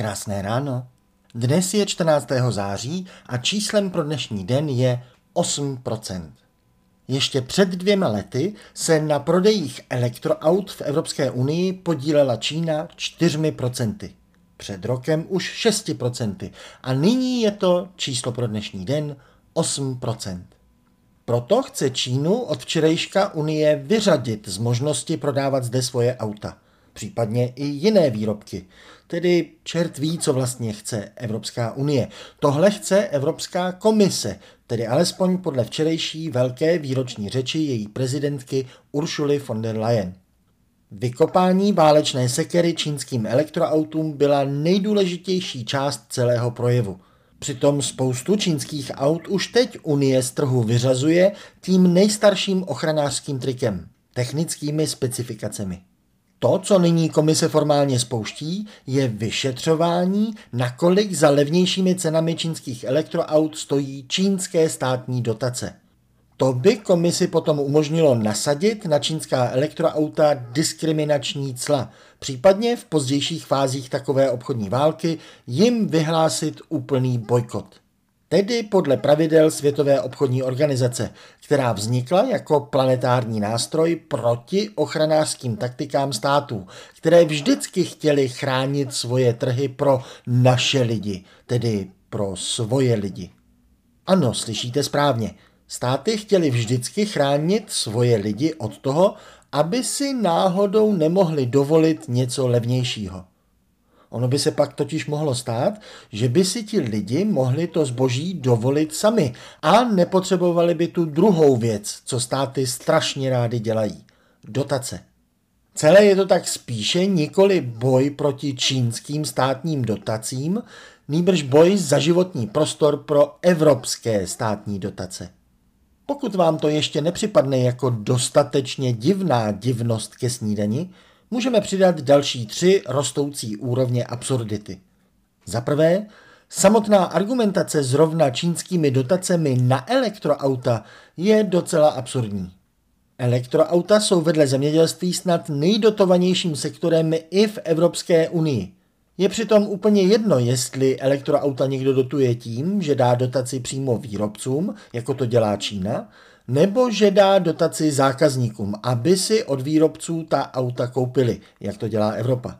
Krásné ráno. Dnes je 14. září a číslem pro dnešní den je 8%. Ještě před dvěma lety se na prodejích elektroaut v Evropské unii podílela Čína 4%. Před rokem už 6% a nyní je to číslo pro dnešní den 8%. Proto chce Čínu od včerejška Unie vyřadit z možnosti prodávat zde svoje auta – případně i jiné výrobky. Tedy čert ví, co vlastně chce Evropská unie. Tohle chce Evropská komise, tedy alespoň podle včerejší velké výroční řeči její prezidentky Uršuly von der Leyen. Vykopání válečné sekery čínským elektroautům byla nejdůležitější část celého projevu. Přitom spoustu čínských aut už teď Unie z trhu vyřazuje tím nejstarším ochranářským trikem – technickými specifikacemi. To, co nyní komise formálně spouští, je vyšetřování, nakolik za levnějšími cenami čínských elektroaut stojí čínské státní dotace. To by komisi potom umožnilo nasadit na čínská elektroauta diskriminační cla, případně v pozdějších fázích takové obchodní války jim vyhlásit úplný bojkot tedy podle pravidel Světové obchodní organizace, která vznikla jako planetární nástroj proti ochranářským taktikám států, které vždycky chtěli chránit svoje trhy pro naše lidi, tedy pro svoje lidi. Ano, slyšíte správně. Státy chtěli vždycky chránit svoje lidi od toho, aby si náhodou nemohli dovolit něco levnějšího. Ono by se pak totiž mohlo stát, že by si ti lidi mohli to zboží dovolit sami a nepotřebovali by tu druhou věc, co státy strašně rády dělají. Dotace. Celé je to tak spíše nikoli boj proti čínským státním dotacím, nýbrž boj za životní prostor pro evropské státní dotace. Pokud vám to ještě nepřipadne jako dostatečně divná divnost ke snídani, můžeme přidat další tři rostoucí úrovně absurdity. Za prvé, samotná argumentace zrovna čínskými dotacemi na elektroauta je docela absurdní. Elektroauta jsou vedle zemědělství snad nejdotovanějším sektorem i v Evropské unii. Je přitom úplně jedno, jestli elektroauta někdo dotuje tím, že dá dotaci přímo výrobcům, jako to dělá Čína, nebo že dá dotaci zákazníkům, aby si od výrobců ta auta koupili, jak to dělá Evropa.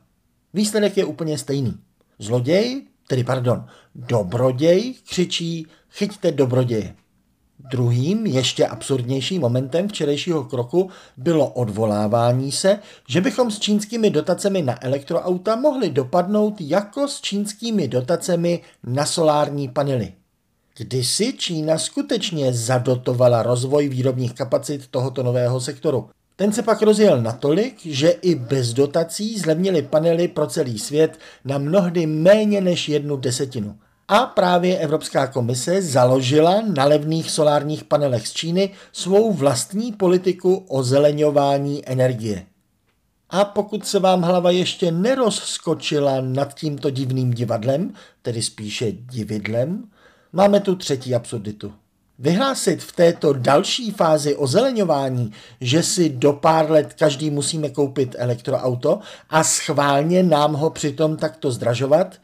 Výsledek je úplně stejný. Zloděj, tedy pardon, dobroděj křičí chyťte dobroděje. Druhým, ještě absurdnějším momentem včerejšího kroku bylo odvolávání se, že bychom s čínskými dotacemi na elektroauta mohli dopadnout jako s čínskými dotacemi na solární panely. Kdysi Čína skutečně zadotovala rozvoj výrobních kapacit tohoto nového sektoru. Ten se pak rozjel natolik, že i bez dotací zlevnily panely pro celý svět na mnohdy méně než jednu desetinu. A právě Evropská komise založila na levných solárních panelech z Číny svou vlastní politiku o zeleňování energie. A pokud se vám hlava ještě nerozskočila nad tímto divným divadlem, tedy spíše dividlem, Máme tu třetí absurditu. Vyhlásit v této další fázi ozeleňování, že si do pár let každý musíme koupit elektroauto a schválně nám ho přitom takto zdražovat,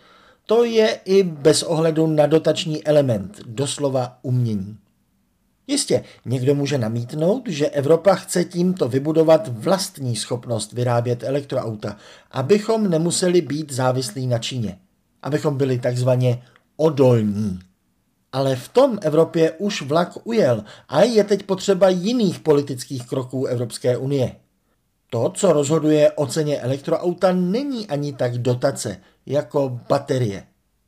to je i bez ohledu na dotační element, doslova umění. Jistě, někdo může namítnout, že Evropa chce tímto vybudovat vlastní schopnost vyrábět elektroauta, abychom nemuseli být závislí na Číně, abychom byli takzvaně odolní. Ale v tom Evropě už vlak ujel a je teď potřeba jiných politických kroků Evropské unie. To, co rozhoduje o ceně elektroauta, není ani tak dotace, jako baterie.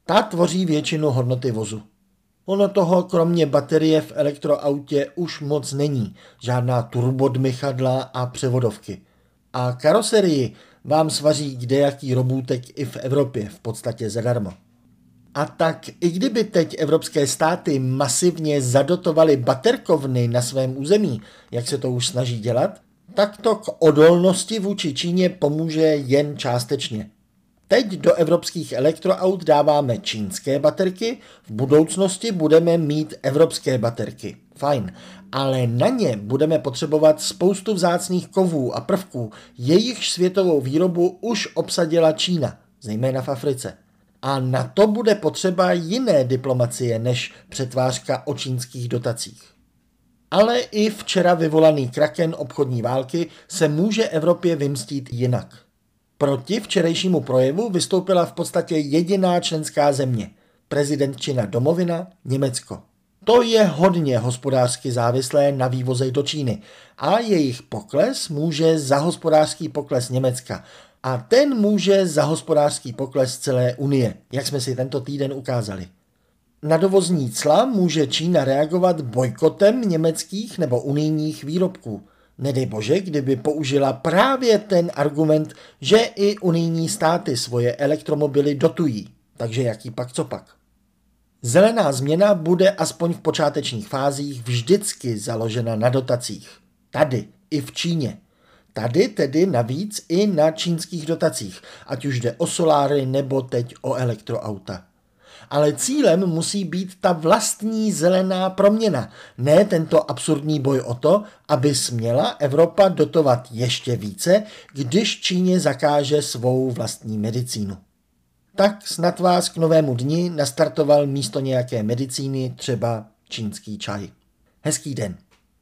Ta tvoří většinu hodnoty vozu. Ono toho kromě baterie v elektroautě už moc není, žádná turbodmychadla a převodovky. A karoserii vám svaří kdejaký robůtek i v Evropě v podstatě zadarmo. A tak i kdyby teď evropské státy masivně zadotovaly baterkovny na svém území, jak se to už snaží dělat, tak to k odolnosti vůči Číně pomůže jen částečně. Teď do evropských elektroaut dáváme čínské baterky, v budoucnosti budeme mít evropské baterky. Fajn, ale na ně budeme potřebovat spoustu vzácných kovů a prvků, jejich světovou výrobu už obsadila Čína, zejména v Africe. A na to bude potřeba jiné diplomacie než přetvářka o čínských dotacích. Ale i včera vyvolaný kraken obchodní války se může Evropě vymstít jinak. Proti včerejšímu projevu vystoupila v podstatě jediná členská země, prezident Čina domovina Německo. To je hodně hospodářsky závislé na vývozech do Číny a jejich pokles může za hospodářský pokles Německa a ten může za hospodářský pokles celé Unie, jak jsme si tento týden ukázali. Na dovozní cla může Čína reagovat bojkotem německých nebo unijních výrobků. Nedej bože, kdyby použila právě ten argument, že i unijní státy svoje elektromobily dotují. Takže jaký pak co pak? Zelená změna bude aspoň v počátečních fázích vždycky založena na dotacích. Tady, i v Číně. Tady tedy navíc i na čínských dotacích, ať už jde o soláry nebo teď o elektroauta. Ale cílem musí být ta vlastní zelená proměna, ne tento absurdní boj o to, aby směla Evropa dotovat ještě více, když Číně zakáže svou vlastní medicínu. Tak snad vás k novému dni nastartoval místo nějaké medicíny třeba čínský čaj. Hezký den.